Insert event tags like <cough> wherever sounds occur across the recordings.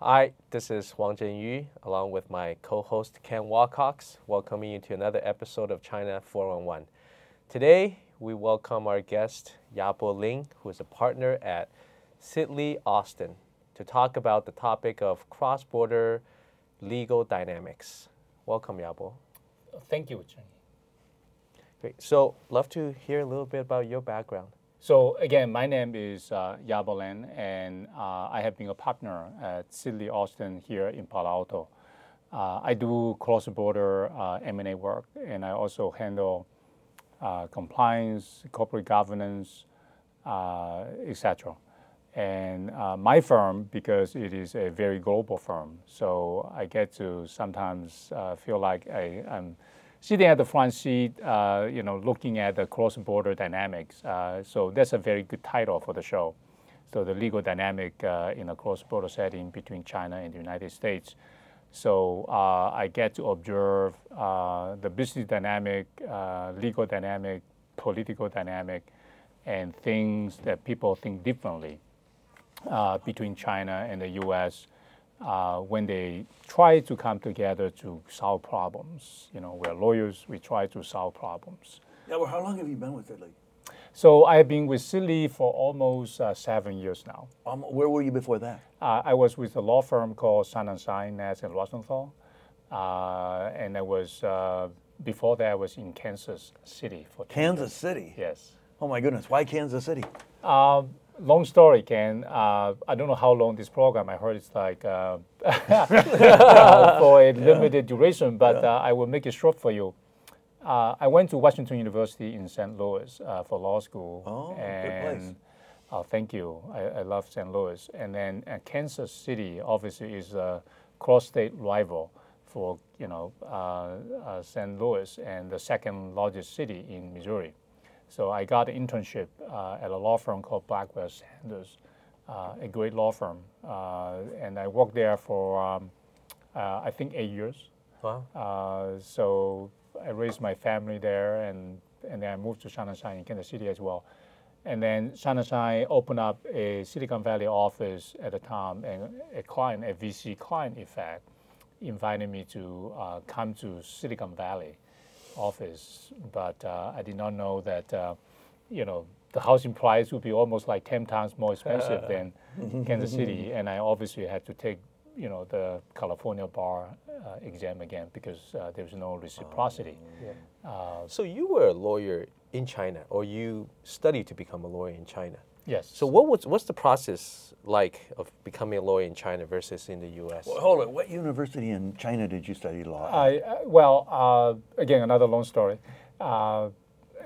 Hi, this is Huang Zhenyu, along with my co-host Ken Wilcox, welcoming you to another episode of China 411. Today, we welcome our guest Yabo Lin, who is a partner at Sidley Austin, to talk about the topic of cross-border legal dynamics. Welcome, Yabo. Thank you, Chen. Great. So, love to hear a little bit about your background. So again, my name is uh, Yabo Lin, and uh, I have been a partner at Sidley Austin here in Palo Alto. Uh, I do cross-border uh, M&A work, and I also handle uh, compliance, corporate governance, uh, etc. And uh, my firm, because it is a very global firm, so I get to sometimes uh, feel like I, am sitting at the front seat, uh, you know, looking at the cross-border dynamics. Uh, so that's a very good title for the show. So the legal dynamic uh, in a cross-border setting between China and the United States. So uh, I get to observe uh, the business dynamic, uh, legal dynamic, political dynamic, and things that people think differently between China and the U.S uh, when they try to come together to solve problems. You know, we're lawyers, we try to solve problems. Yeah, well, how long have you been with Sidley? So I've been with Sidley for almost uh, seven years now. Um, where were you before that? Uh, I was with a law firm called Sonnenschein Nath and Rosenthal. Uh, and I was, uh, before that, I was in Kansas City for Kansas City? Yes. Oh my goodness, why Kansas City? Long story, Ken. Uh, I don't know how long this program. I heard it's like uh, <laughs> for a limited duration, but yeah. uh, I will make it short for you. Uh, I went to Washington University in St. Louis uh, for law school. Oh, and, good place. Uh, thank you. I, I, love St. Louis. And then Kansas City, obviously, is a cross-state rival for you know St. Louis and the second largest city in Missouri. So I got an internship uh, at a law firm called Blackwell Sanders, uh, a great law firm, uh, and I worked there for um, uh, I think eight years. Wow. Uh, so I raised my family there, and and then I moved to Shan in Kansas City as well. And then Shan opened up a Silicon Valley office at the time, and a client, a VC client, in fact, invited me to uh, come to Silicon Valley office, but uh, I did not know that, uh, you know, the housing price would be almost like 10 times more expensive than Kansas City. <laughs> And I obviously had to take, you know, the California bar uh, exam again because uh, there's no reciprocity. Oh, yeah. Uh, so you were a lawyer in China, or you studied to become a lawyer in China? Yes. So what was what's the process like of becoming a lawyer in China versus in the U.S.? Well, hold on. What university in China did you study law? I uh, well, uh, again, another long story. Uh,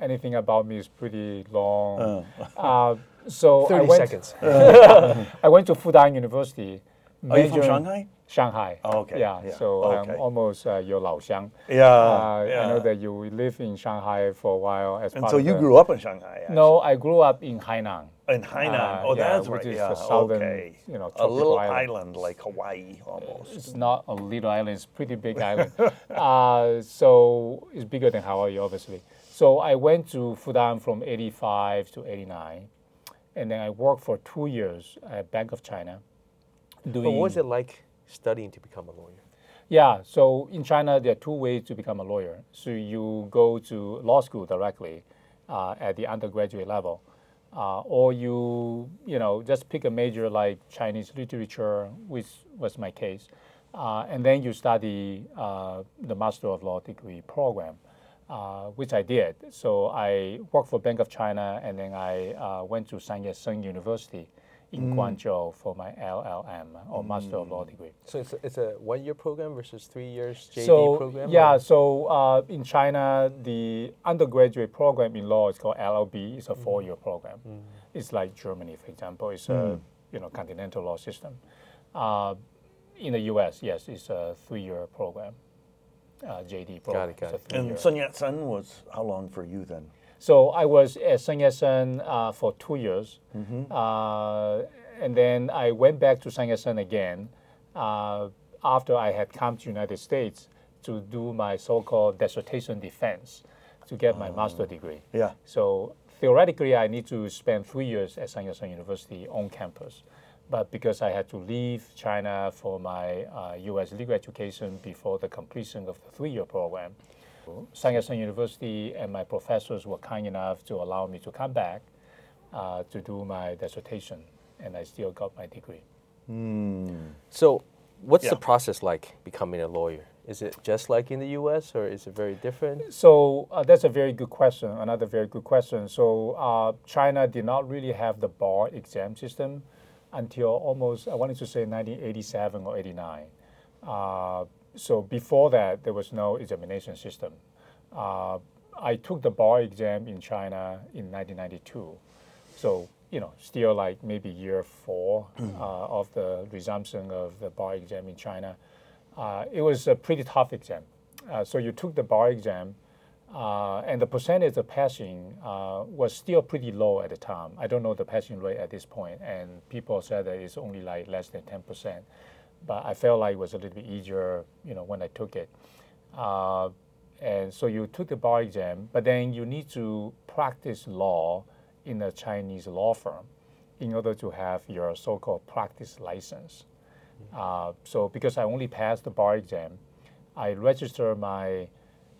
anything about me is pretty long. Oh. Uh, so <laughs> thirty I went, seconds. <laughs> I went to Fudan University. Are you from Shanghai? Shanghai. Oh, okay. Yeah, yeah. so okay. I'm almost uh, your Lao Xiang. Yeah, uh, yeah, I know that you live in Shanghai for a while as and part so of you the, grew up in Shanghai. Actually. No, I grew up in Hainan. In Hainan. Uh, oh, yeah, that's which right. is yeah. the southern, okay. you know, a little island. island like Hawaii almost. It's not a little island; it's a pretty big <laughs> island. Uh, so it's bigger than Hawaii, obviously. So I went to Fudan from '85 to '89, and then I worked for two years at Bank of China. Doing, but what was it like studying to become a lawyer? Yeah, so in China, there are two ways to become a lawyer. So you go to law school directly uh, at the undergraduate level, uh, or you, you know, just pick a major like Chinese literature, which was my case, uh, and then you study uh, the Master of Law degree program, uh, which I did. So I worked for Bank of China, and then I uh, went to Sun Yat-sen University in mm. Guangzhou for my LLM or Master of Law degree. So it's a, it's a one year program versus three years JD so, program? Yeah, or? so uh, in China, the undergraduate program in law is called LLB. It's a mm. four year program. Mm. It's like Germany, for example. It's a mm. you know continental law system. Uh, in the US, yes, it's a three year program. Uh, JD program. Got it, got it. And Sun Yat sen was how long for you then? So I was at Sun Yat-sen uh, for two years, mm-hmm. uh, and then I went back to Sun Yat-sen again uh, after I had come to United States to do my so-called dissertation defense to get my master degree. Yeah. So theoretically, I need to spend three years at Sun Yat-sen University on campus, But because I had to leave China for my uh, U.S. legal education before the completion of the three-year program, Sun Yat-sen University and my professors were kind enough to allow me to come back uh, to do my dissertation, and I still got my degree. So, what's Yeah. the process like becoming a lawyer? Is it just like in the U.S. or is it very different? So uh, that's a very good question. Another very good question. So uh, China did not really have the bar exam system until almost I wanted to say 1987 or 89. Uh, so before that, there was no examination system. Uh, I took the bar exam in China in 1992. So you know, still like maybe year four uh, of the resumption of the bar exam in China. Uh, it was a pretty tough exam. Uh, so you took the bar exam, uh, and the percentage of passing uh, was still pretty low at the time. I don't know the passing rate at this point, and people said that it's only like less than 10%. But I felt like it was a little bit easier, you know, when I took it. Uh, and so you took the bar exam, but then you need to practice law in a Chinese law firm in order to have your so-called practice license. Uh, so because I only passed the bar exam, I registered my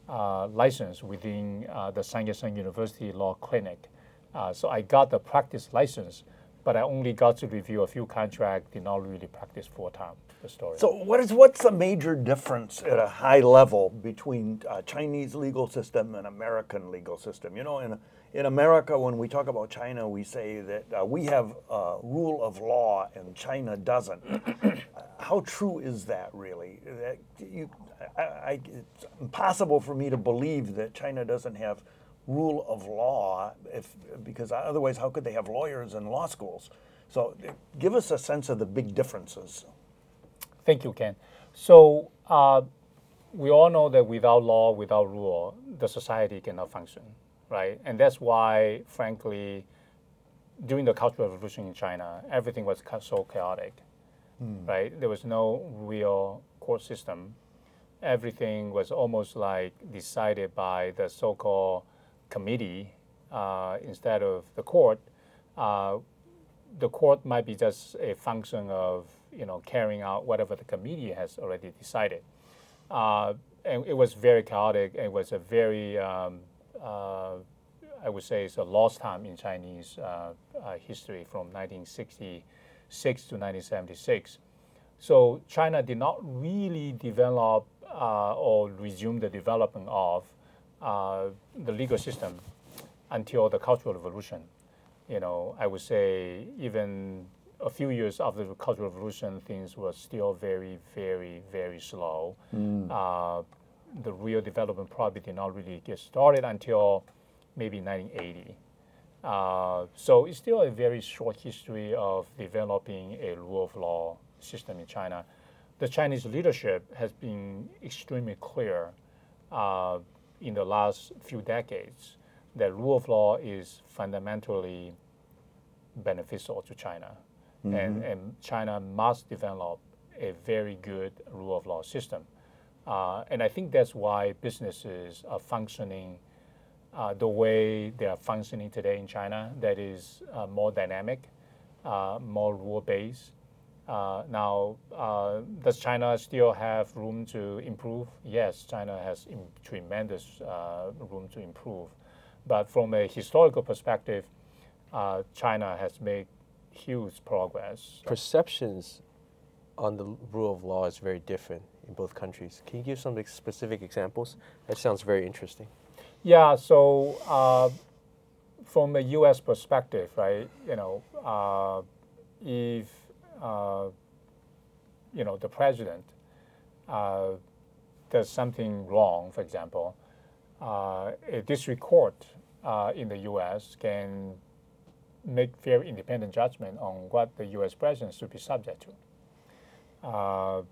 uh, license within uh, the Sun Yat-sen University Law Clinic. Uh, so I got the practice license, but I only got to review a few contracts, did not really practice full time. The story. So what is what's the major difference at a high level between uh, Chinese legal system and American legal system? You know, in in America, when we talk about China, we say that uh, we have uh, rule of law and China doesn't. <coughs> How true is that really? That you, I, I, it's impossible for me to believe that China doesn't have rule of law, if because otherwise, how could they have lawyers in law schools? So, give us a sense of the big differences. Thank you, Ken. So uh, we all know that without law, without rule, the society cannot function, right? And that's why, frankly, during the Cultural Revolution in China, everything was so chaotic, right? There was no real court system. Everything was almost like decided by the so-called committee uh, instead of the court. Uh, the court might be just a function of you know carrying out whatever the committee has already decided. Uh, and it was very chaotic. It was a very um, uh, I would say it's a lost time in Chinese uh, uh, history from 1966 to 1976. So China did not really develop or resume the development of uh, the legal system until the Cultural Revolution. You know, I would say even a few years after the Cultural Revolution, things were still very, very, very slow. Uh, the real development probably did not really get started until maybe 1980. Uh, so it's still a very short history of developing a rule of law system in China. The Chinese leadership has been extremely clear uh, in the last few decades that rule of law is fundamentally beneficial to China. And, and China must develop a very good rule of law system. Uh, and I think that's why businesses are functioning uh, the way they are functioning today in China, that is uh, more dynamic, uh, more rule based. Uh, now, uh, does China still have room to improve? Yes, China has tremendous uh, room to improve. But from a historical perspective, uh, China has made huge progress. Perceptions on the rule of law is very different in both countries. Can you give some specific examples? That sounds very interesting. Yeah, so uh, from a U.S. perspective, right, you know, uh, if you know the president uh, does something wrong, for example, uh, a district court uh, in the U.S. can make very independent judgment on what the U.S. president should be subject to. Uh,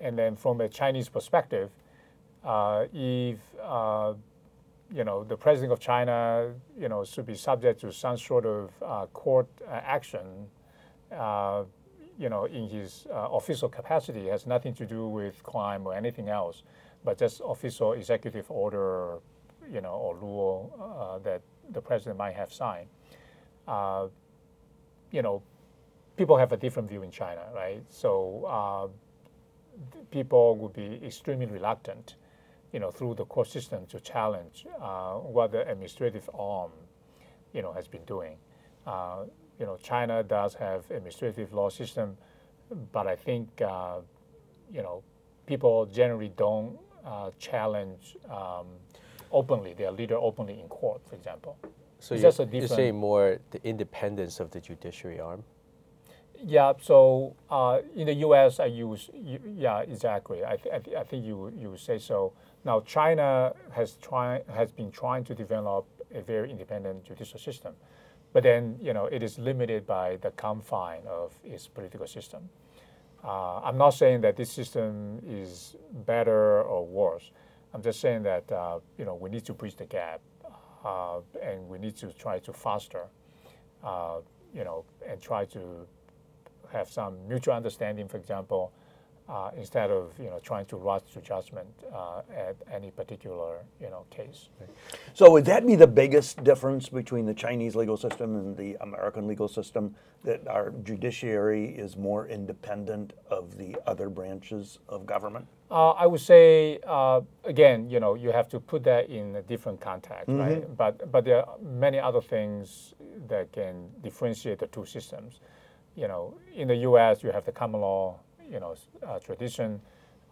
and then from a Chinese perspective, uh, if uh, you know the president of China, you know, should be subject to some sort of uh, court uh, action, uh, you know, in his uh, official capacity, has nothing to do with crime or anything else, but just official executive order, you know, or rule uh, that the president might have signed. Uh, you know, people have a different view in China, right? So people would be extremely reluctant, you know, through the court system to challenge uh, what the administrative arm, you know, has been doing. Uh, you know, China does have administrative law system, but I think, uh, you know, people generally don't uh, challenge um, openly their leader openly in court, for example. So It's you're, you're saying more the independence of the judiciary arm. Yeah. So uh, in the U.S., I use yeah exactly. I, th- I, th- I think you you say so. Now China has try has been trying to develop a very independent judicial system, but then you know it is limited by the confine of its political system. Uh, I'm not saying that this system is better or worse. I'm just saying that uh, you know we need to bridge the gap, uh, and we need to try to foster, uh, you know, and try to have some mutual understanding. For example, uh, instead of you know trying to rush to judgment uh, at any particular you know case. So would that be the biggest difference between the Chinese legal system and the American legal system? That our judiciary is more independent of the other branches of government? Uh, I would say uh, again, you know, you have to put that in a different context, right? But but there are many other things that can differentiate the two systems. You know, in the U.S., you have the common law, you know, uh, tradition.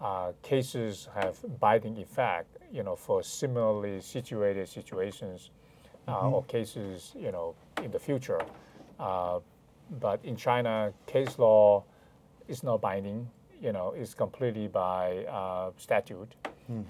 Uh, cases have binding effect, you know, for similarly situated situations uh, or cases, you know, in the future. Uh, but in China, case law is not binding. You know, it's completely by uh, statute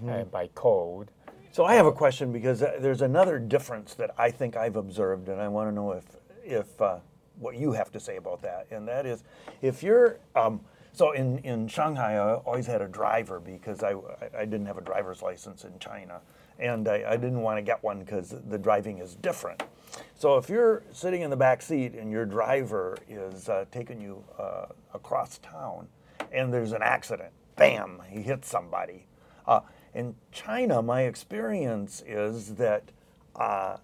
and by code. So I have a question because uh, there's another difference that I think I've observed, and I want to know if if uh, what you have to say about that. And that is, if you're um, so in in Shanghai, I always had a driver because I I didn't have a driver's license in China, and I, I didn't want to get one because the driving is different. So if you're sitting in the back seat and your driver is uh, taking you uh, across town, and there's an accident, bam, he hits somebody. Uh, in China, my experience is that uh,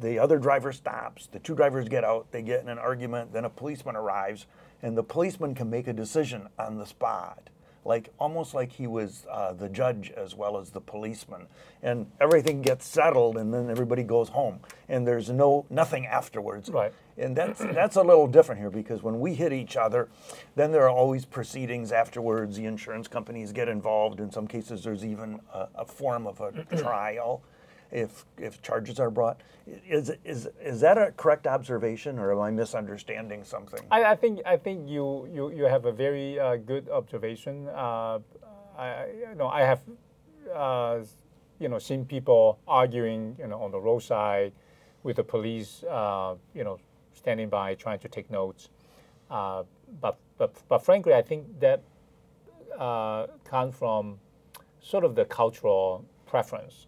the other driver stops, the two drivers get out, they get in an argument, then a policeman arrives, and the policeman can make a decision on the spot. Like almost like he was uh, the judge as well as the policeman, and everything gets settled, and then everybody goes home, and there's no nothing afterwards. Right. And that's that's a little different here because when we hit each other, then there are always proceedings afterwards. The insurance companies get involved. In some cases, there's even a, a form of a trial if if charges are brought. Is is is that a correct observation, or am I misunderstanding something? I, I think I think you you, you have a very uh, good observation. Uh, I you know I have uh, you know seen people arguing you know on the roadside with the police uh, you know standing by trying to take notes. Uh, but but but frankly, I think that uh, comes from sort of the cultural preference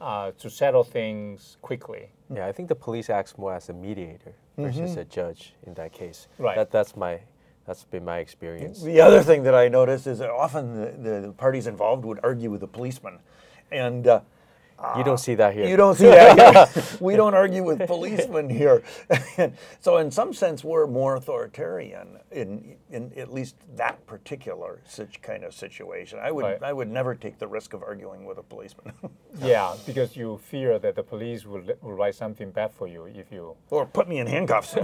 uh, to settle things quickly. Yeah, I think the police acts more as a mediator versus Mm-hmm. a judge in that case. Right. That, that's my that's been my experience. The other thing that I notice is that often the, the parties involved would argue with the policeman, and. Uh, you don't see that here. You don't see that here. <laughs> we don't argue with policemen <laughs> here. <laughs> so, in some sense, we're more authoritarian in, in at least that particular such kind of situation. I would, Right. I would never take the risk of arguing with a policeman. Yeah, because you fear that the police will, will write something bad for you if you. or put me in handcuffs.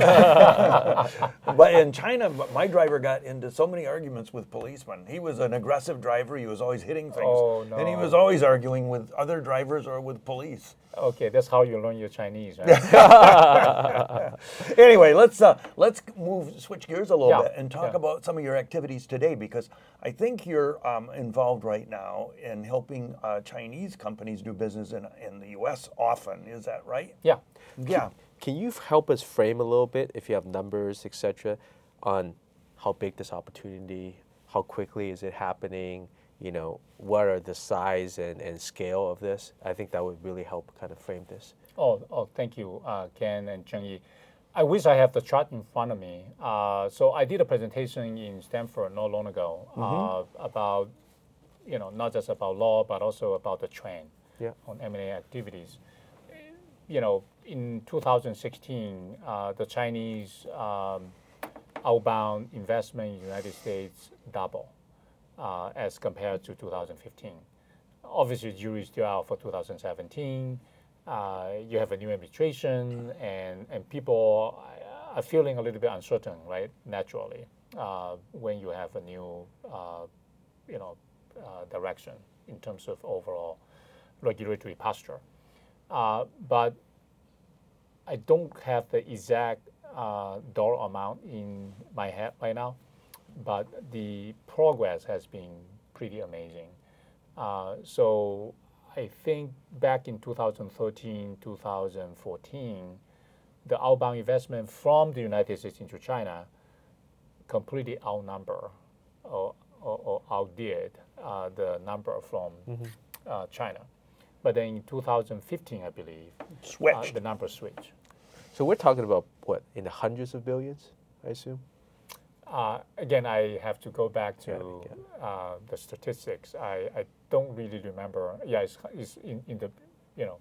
but in China, my driver got into so many arguments with policemen. He was an aggressive driver. He was always hitting things, Oh, no. and he was always arguing with other drivers or with police. Okay, that's how you learn your Chinese, right? <laughs> anyway, let's uh, let's move switch gears a little Yeah, bit and talk yeah. about some of your activities today because I think you're um, involved right now in helping uh, Chinese companies do business in in the U.S. Often, is that right? yeah. Yeah. Can you help us frame a little bit, if you have numbers, etc., on how big this opportunity, how quickly is it happening? You know, what are the size and, and scale of this? I think that would really help kind of frame this. Oh, oh, thank you, uh, Ken and Chengyi. I wish I have the chart in front of me. Uh, so I did a presentation in Stanford not long ago uh, about, you know, not just about law, but also about the trend Yeah. on M&A activities. You know, in 2016, uh, the Chinese um, outbound investment in the United States double uh, as compared to 2015. Obviously, jury is still out for 2017. Uh, you have a new administration, and, and people are feeling a little bit uncertain, right? Naturally, uh, when you have a new, uh, you know, uh, direction in terms of overall regulatory posture. Uh, but I don't have the exact dollar amount in my head right now, but the progress has been pretty amazing. Uh, so I think back in 2013, 2014, the outbound investment from the United States into China completely outnumber or, or, or outdid uh, the number from uh, China. But then in 2015, I believe, uh, Switched. the number switched. So we're talking about what in the hundreds of billions, I assume. Uh, again, I have to go back to it, got uh, the statistics. I, I don't really remember. Yeah, it's, it's in, in the you know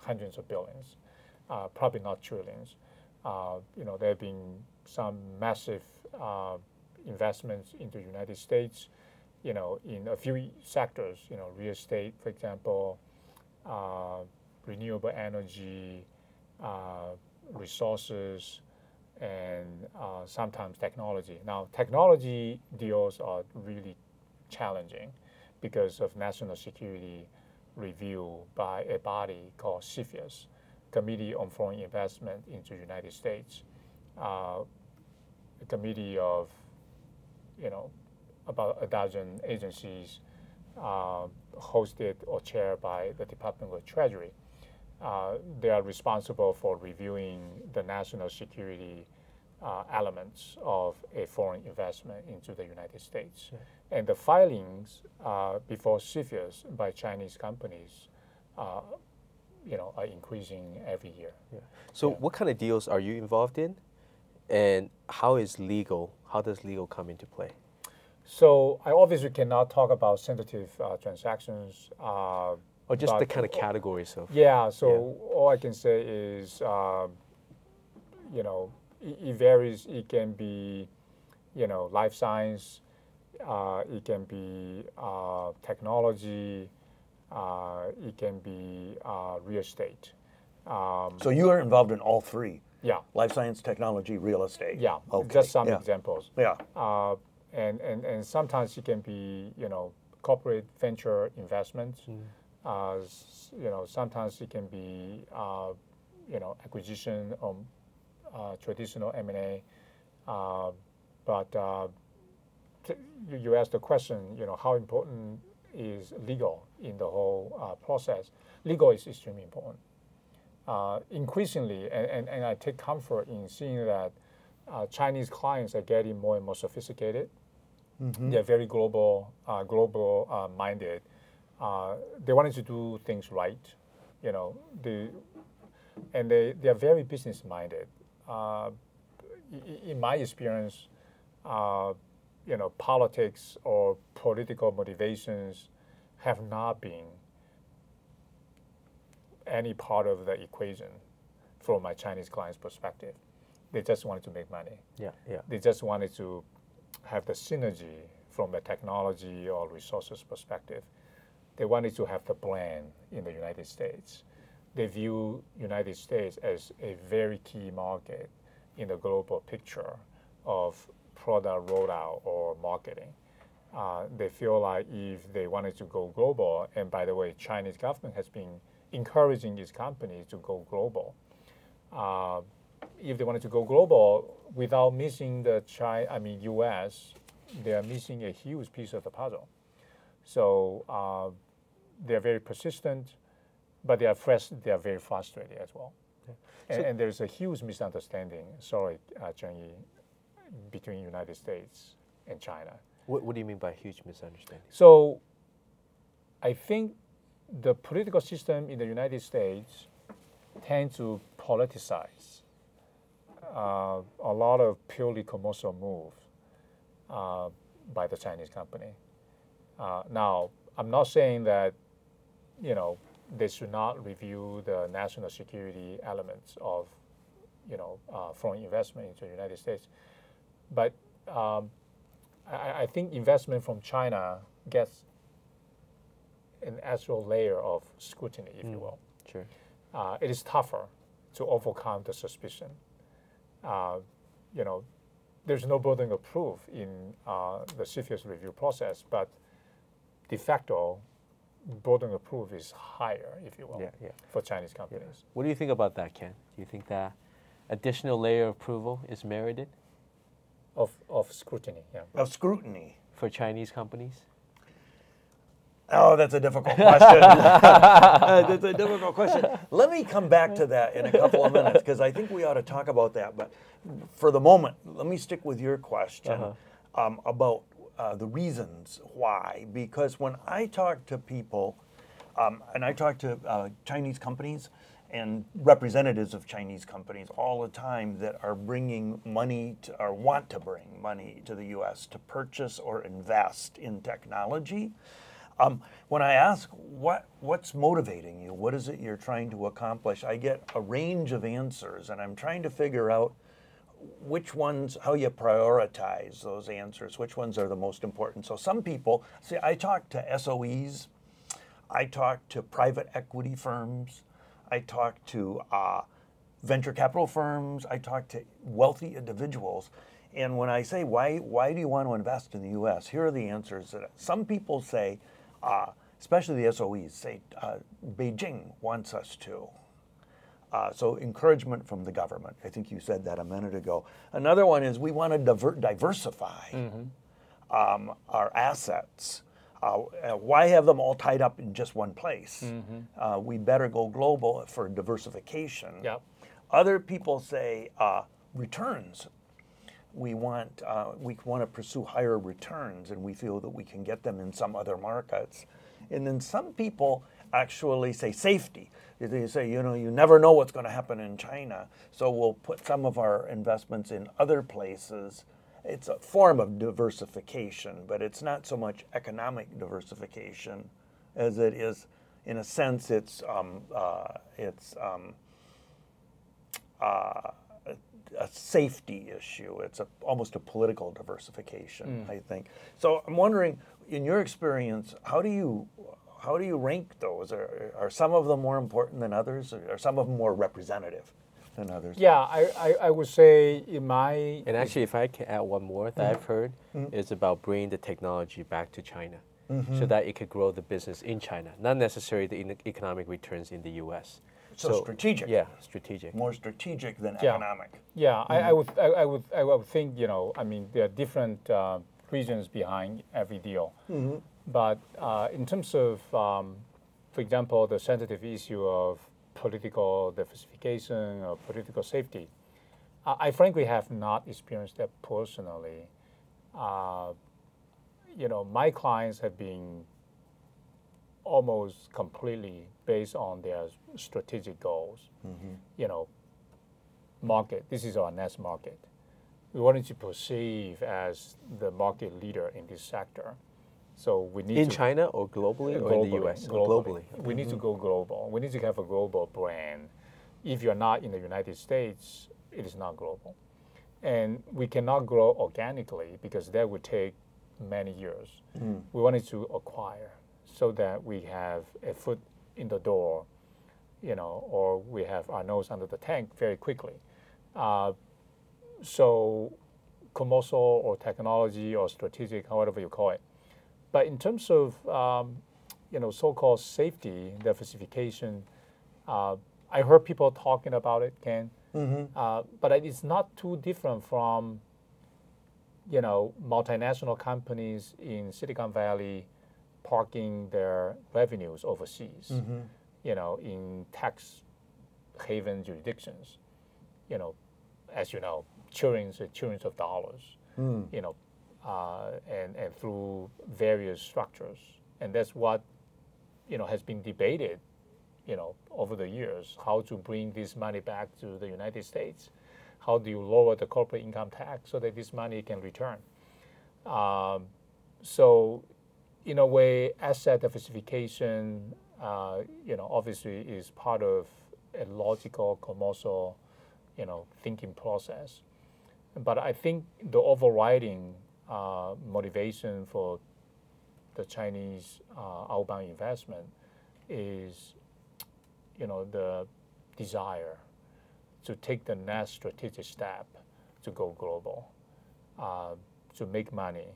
hundreds of billions, uh, probably not trillions. Uh, you know, there have been some massive uh, investments into the United States. You know, in a few sectors. You know, real estate, for example, uh, renewable energy, uh, resources, and uh, sometimes technology. Now, technology deals are really challenging because of national security review by a body called CFIUS, Committee on Foreign Investment into the United States, uh, a committee of, you know, about a dozen agencies uh, hosted or chaired by the Department of Treasury. Uh, they are responsible for reviewing the national security uh, elements of a foreign investment into the United States. And the filings uh, before CFIUS by Chinese companies, uh, you know, are increasing every year. So Yeah. what kind of deals are you involved in, and how is legal? How does legal come into play? So I obviously cannot talk about sensitive uh, transactions. Uh, Or just the kind of categories of Yeah, so all I can say is, um, you know, it, it varies. It can be, you know, life science, uh, it can be uh, technology, uh, it can be uh, real estate. Um, So you are involved in all three: yeah, life science, technology, real estate. yeah, Okay. just some yeah. examples. Yeah. Uh, and, and, and sometimes it can be, you know, corporate venture investments. Uh, you know, sometimes it can be, uh, you know, acquisition of uh, traditional M&A. Uh, but uh, t- you, asked the question, you know, how important is legal in the whole uh, process? Legal is extremely important. Uh, increasingly, and, and, and I take comfort in seeing that uh, Chinese clients are getting more and more sophisticated. They're very global, uh, global uh, minded. Uh, they wanted to do things right, you know. They, and they, they are very business minded. Uh, in my experience, uh, you know, politics or political motivations have not been any part of the equation from my Chinese clients' perspective. They just wanted to make money. yeah, yeah. They just wanted to have the synergy from a technology or resources perspective. They wanted to have the brand in the United States. They view United States as a very key market in the global picture of product rollout or marketing. Uh, they feel like if they wanted to go global, and by the way, Chinese government has been encouraging these companies to go global. Uh, if they wanted to go global without missing the China, I mean U.S., they are missing a huge piece of the puzzle. So uh, they are very persistent, but they are fresh, they are very frustrated as well. And, and there's a huge misunderstanding. Sorry, uh, Zheng Yi, between United States and China. What, what do you mean by huge misunderstanding? So I think the political system in the United States tends to politicize uh, a lot of purely commercial moves uh, by the Chinese company. Uh, now, I'm not saying that, you know, they should not review the national security elements of, you know, uh, foreign investment into the United States. but um, I, I think investment from China gets an extra layer of scrutiny, if you will. Sure. Uh, it is tougher to overcome the suspicion. Uh, you know, there's no burden of proof in uh, the CFIUS review process, but de facto, burden of proof is higher, if you will, Yeah, yeah. for Chinese companies. What do you think about that, Ken? Do you think that additional layer of approval is merited Of, of scrutiny, yeah. Of scrutiny. for Chinese companies? Oh, that's a difficult question. <laughs> that's a difficult question. Let me come back to that in a couple of minutes because I think we ought to talk about that. But for the moment, let me stick with your question um, about uh, the reasons why. Because when I talk to people, um, and I talk to uh, Chinese companies and representatives of Chinese companies all the time that are bringing money to, or want to bring money to the U.S. to purchase or invest in technology. Um, when I ask what what's motivating you, what is it you're trying to accomplish, I get a range of answers, and I'm trying to figure out which ones, how you prioritize those answers, which ones are the most important. So some people see, I talk to SOEs, I talk to private equity firms, I talk to uh, venture capital firms, I talk to wealthy individuals. And when I say, why, why do you want to invest in the US? Here are the answers that some people say, uh, especially the SOEs, say uh, Beijing wants us to. Uh, so encouragement from the government. I think you said that a minute ago. Another one is we want to diver- diversify um, our assets. Uh, uh, why have them all tied up in just one place? Uh, we better go global for diversification. Yep. Other people say uh, returns. We want uh, we want to pursue higher returns, and we feel that we can get them in some other markets. And then some people actually say safety. They say, you know, you never know what's going to happen in China, so we'll put some of our investments in other places. It's a form of diversification, but it's not so much economic diversification as it is, in a sense, it's um, uh, it's um, uh, a, safety issue. It's a, almost a political diversification, I think. So I'm wondering, in your experience, how do you how do you rank those? Are, are some of them more important than others? Or are some of them more representative than others? Yeah, I, I, I would say in my And actually, if I can add one more that I've mm-hmm. heard, mm-hmm. is about bringing the technology back to China mm-hmm. so that it could grow the business in China, not necessarily the in- economic returns in the U.S. So strategic. Yeah, strategic. More strategic than Yeah. economic. Yeah, I, I would, I, I would, I would think, you know, I mean, there are different uh, reasons behind every deal. But uh, in terms of, um, for example, the sensitive issue of political diversification or political safety, I, I frankly have not experienced that personally. Uh, you know, my clients have been almost completely based on their strategic goals. You know, market. This is our next market. We wanted to perceive as the market leader in this sector. So we need In to China or globally or in the U.S. globally. Globally. We need to go global. We need to have a global brand. If you're not in the United States, it is not global. And we cannot grow organically because that would take many years. We wanted to acquire so that we have a foot in the door, you know, or we have our nose under the tank very quickly. Uh, so commercial or technology or strategic, however you call it. But in terms of um, you know so-called safety diversification, uh, I heard people talking about it, Ken. Uh, but it's not too different from you know multinational companies in Silicon Valley parking their revenues overseas. You know, in tax haven jurisdictions. You know, as you know, trillions and trillions of dollars. You know, uh, and and through various structures, and that's what you know has been debated, you know, over the years. How to bring this money back to the United States? How do you lower the corporate income tax so that this money can return? Um, so, in a way, asset diversification, uh, you know, obviously is part of a logical commercial, you know, thinking process. But I think the overriding uh, motivation for the Chinese uh, outbound investment is, you know, the desire to take the next strategic step to go global, uh, to make money,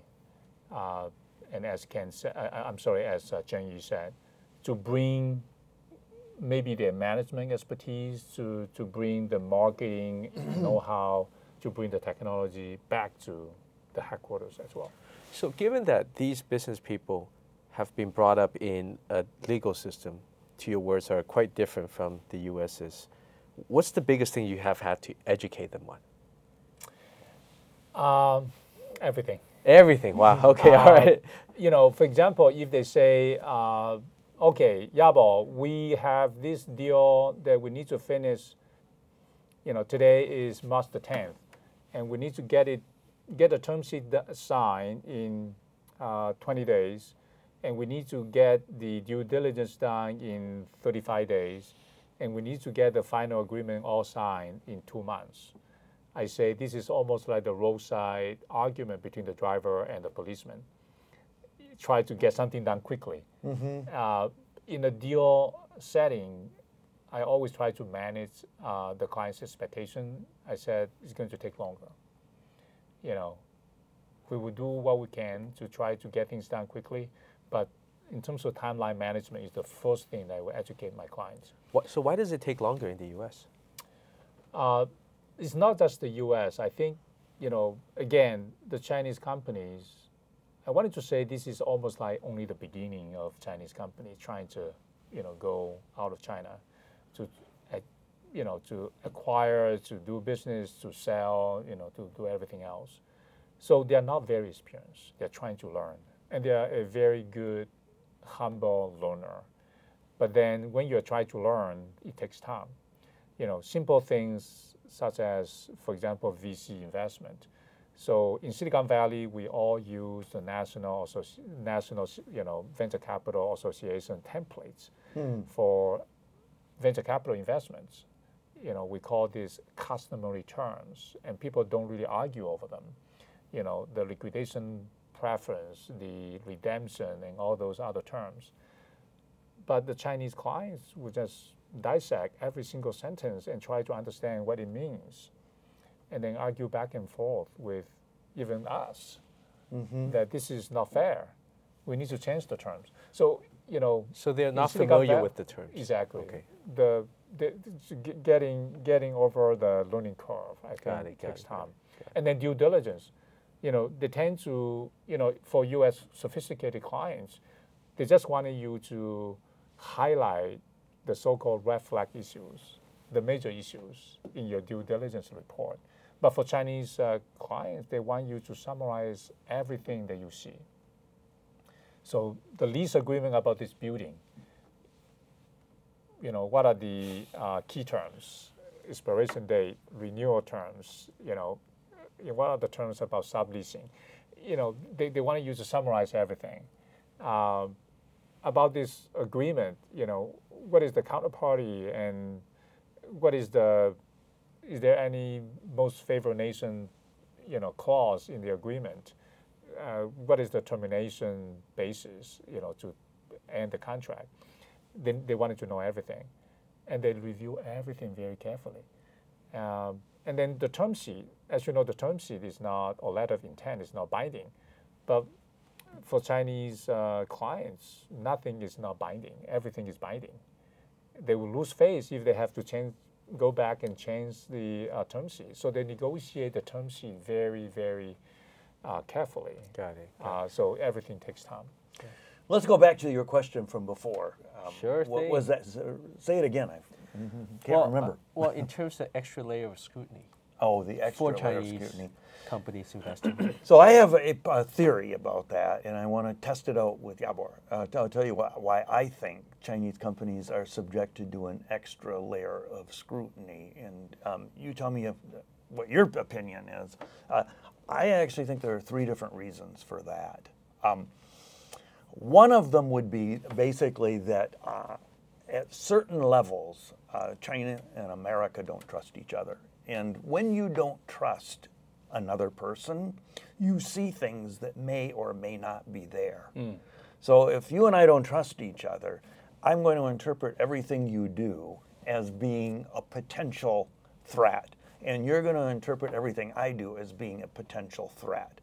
uh, and as Ken said, I, am sorry, as uh, Chen Yu said, to bring maybe their management expertise, to, to bring the marketing <clears throat> know-how, to bring the technology back to the headquarters as well. So, given that these business people have been brought up in a legal system, to your words, are quite different from the US's, what's the biggest thing you have had to educate them on? Um, everything. Everything. Wow. <laughs> Okay. Uh, all right. You know, for example, if they say, uh, "Okay, Yabo, we have this deal that we need to finish. You know, today is March the 10th, and we need to get it, get a term sheet signed in uh, 20 days, and we need to get the due diligence done in 35 days, and we need to get the final agreement all signed in two months." I say this is almost like the roadside argument between the driver and the policeman. Try to get something done quickly. Mm-hmm. Uh, in a deal setting, I always try to manage uh, the client's expectation. I said it's going to take longer. You know, we will do what we can to try to get things done quickly, but in terms of timeline management is the first thing that I will educate my clients. What, so why does it take longer in the U.S.? Uh, it's not just the U.S. I think, you know, again, the Chinese companies. I wanted to say this is almost like only the beginning of Chinese companies trying to, you know, go out of China, to, you know, to acquire, to do business, to sell, you know, to do everything else. So they are not very experienced. They're trying to learn, and they are a very good, humble learner. But then when you're trying to learn, it takes time. You know, simple things such as, for example, VC investment. So in Silicon Valley, we all use the national, Associ- national, you know, venture capital association templates hmm. for venture capital investments. You know, we call these customary terms, and people don't really argue over them. You know, the liquidation preference, the redemption, and all those other terms. But the Chinese clients would just dissect every single sentence and try to understand what it means, and then argue back and forth with even us mm-hmm. that this is not fair. We need to change the terms. So you know. So they're not familiar with the terms. Exactly. Okay. The, the, getting getting over the learning curve, I think, got it, got takes it, time. It, and then due diligence. You know, they tend to, you know, for U.S. sophisticated clients, they just wanted you to highlight the so-called red flag issues, the major issues in your due diligence report. But for Chinese uh, clients, they want you to summarize everything that you see. So the lease agreement about this building, you know, what are the uh, key terms, expiration date, renewal terms, you know, what are the terms about subleasing? You know, they, they want you to summarize everything. Uh, about this agreement, you know, what is the counterparty and what is the is there any most favored nation you know clause in the agreement? Uh, what is the termination basis you know to end the contract? Then they wanted to know everything, and they review everything very carefully. Um, and then the term sheet, as you know, the term sheet is not or letter of intent is not binding, but for Chinese uh, clients, nothing is not binding. Everything is binding they will lose face if they have to change, go back and change the uh, term sheet. So they negotiate the term sheet very, very uh, carefully. Got it. Got uh, so everything takes time. Okay. Let's go back to your question from before. Um, sure. What thing. was that? Say it again. I can't well, remember. Uh, well, in terms of extra layer of scrutiny. Oh, the extra for layer Chinese of scrutiny. companies investing. so I have a, a, theory about that, and I want to test it out with Yabor. Uh, I'll tell you why, why I think Chinese companies are subjected to an extra layer of scrutiny. And um, you tell me if, what your opinion is. Uh, I actually think there are three different reasons for that. Um, one of them would be basically that uh, at certain levels, uh, China and America don't trust each other. And when you don't trust another person, you see things that may or may not be there. Mm. So if you and I don't trust each other, I'm going to interpret everything you do as being a potential threat. And you're going to interpret everything I do as being a potential threat.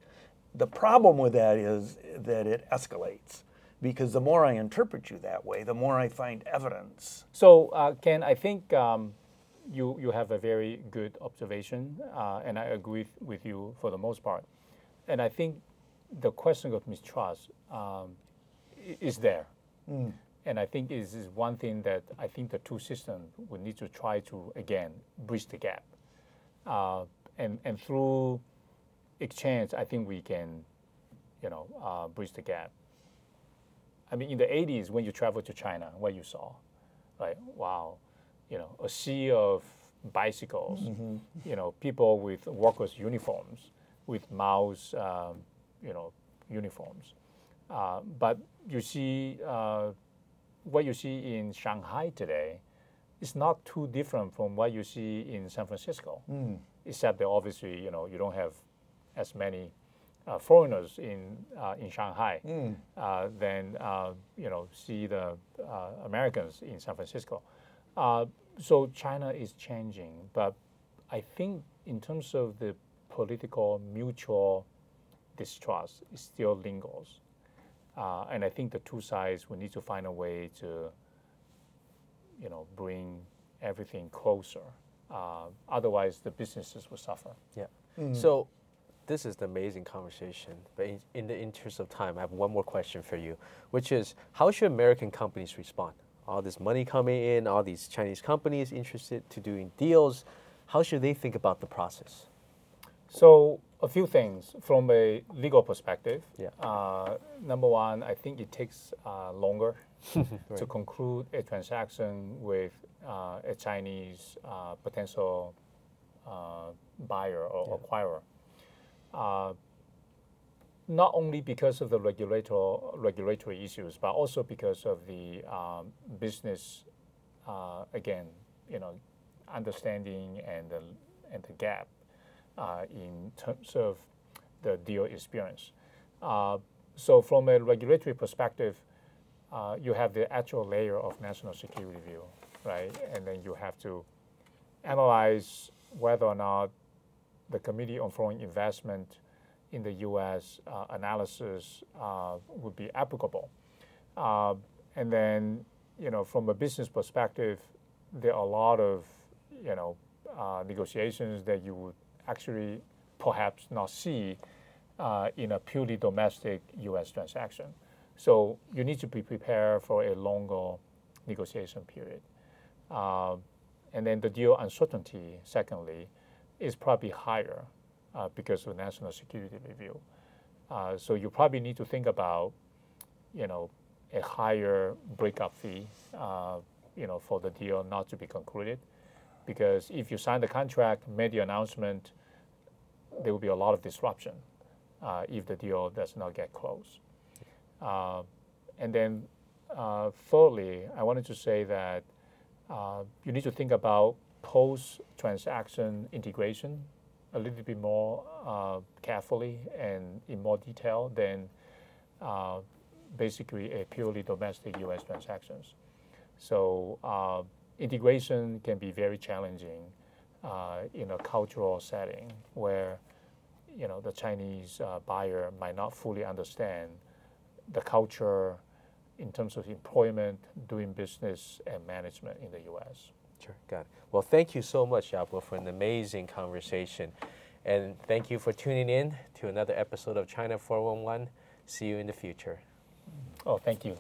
The problem with that is that it escalates because the more I interpret you that way, the more I find evidence. So, uh, Ken, I think um, you, you have a very good observation, uh, and I agree with you for the most part. And I think the question of mistrust um, is there. Mm. And I think this is one thing that I think the two systems would need to try to, again, bridge the gap. Uh, and, and through exchange, I think we can, you know, uh, bridge the gap. I mean, in the 80s, when you traveled to China, what you saw, right? Wow, you know, a sea of bicycles, mm-hmm. you know, people with workers' uniforms, with Mao's, um, you know, uniforms. Uh, but you see, uh, what you see in Shanghai today is not too different from what you see in San Francisco, mm. except that obviously, you know, you don't have as many uh, foreigners in uh, in Shanghai mm. uh, than uh, you know see the uh, Americans in San Francisco. Uh, so China is changing, but I think in terms of the political mutual distrust, it still lingers, and I think the two sides will need to find a way to you know bring everything closer. otherwise, the businesses will suffer. Yeah. Mm. So this is an amazing conversation. But in, in, the interest of time, I have one more question for you, which is how should American companies respond? All this money coming in, all these Chinese companies interested to doing deals. How should they think about the process? So a few things from a legal perspective. Yeah. Uh, number one, I think it takes uh, longer <laughs> right. to conclude a transaction with uh, a Chinese uh, potential uh, buyer or yeah. acquirer. Uh, not only because of the regulator, regulatory issues, but also because of the um, business, uh, again, you know, understanding and the, and the gap uh, in terms of the deal experience. Uh, so from a regulatory perspective, uh, you have the actual layer of national security review, right? And then you have to analyze whether or not the Committee on Foreign Investment in the U.S. Uh, analysis uh, would be applicable. Uh, and then, you know, from a business perspective, there are a lot of, you know, uh, negotiations that you would actually perhaps not see uh, in a purely domestic U.S. transaction. So you need to be prepared for a longer negotiation period. Uh, and then the deal uncertainty, secondly, is probably higher uh, because of national security review. Uh, so you probably need to think about, you know, a higher breakup fee, uh, you know, for the deal not to be concluded, because if you sign the contract, made the announcement, there will be a lot of disruption uh, if the deal does not get closed. Uh, and then, uh, thirdly, I wanted to say that you need to think about post-transaction integration a little bit more uh, carefully and in more detail than uh, basically a purely domestic U.S. transactions. So uh, integration can be very challenging uh, in a cultural setting where you know the Chinese uh, buyer might not fully understand the culture in terms of employment, doing business, and management in the U.S. Sure, got it. Well, thank you so much, Yabo, for an amazing conversation. And thank you for tuning in to another episode of China 411. See you in the future. Oh, thank you.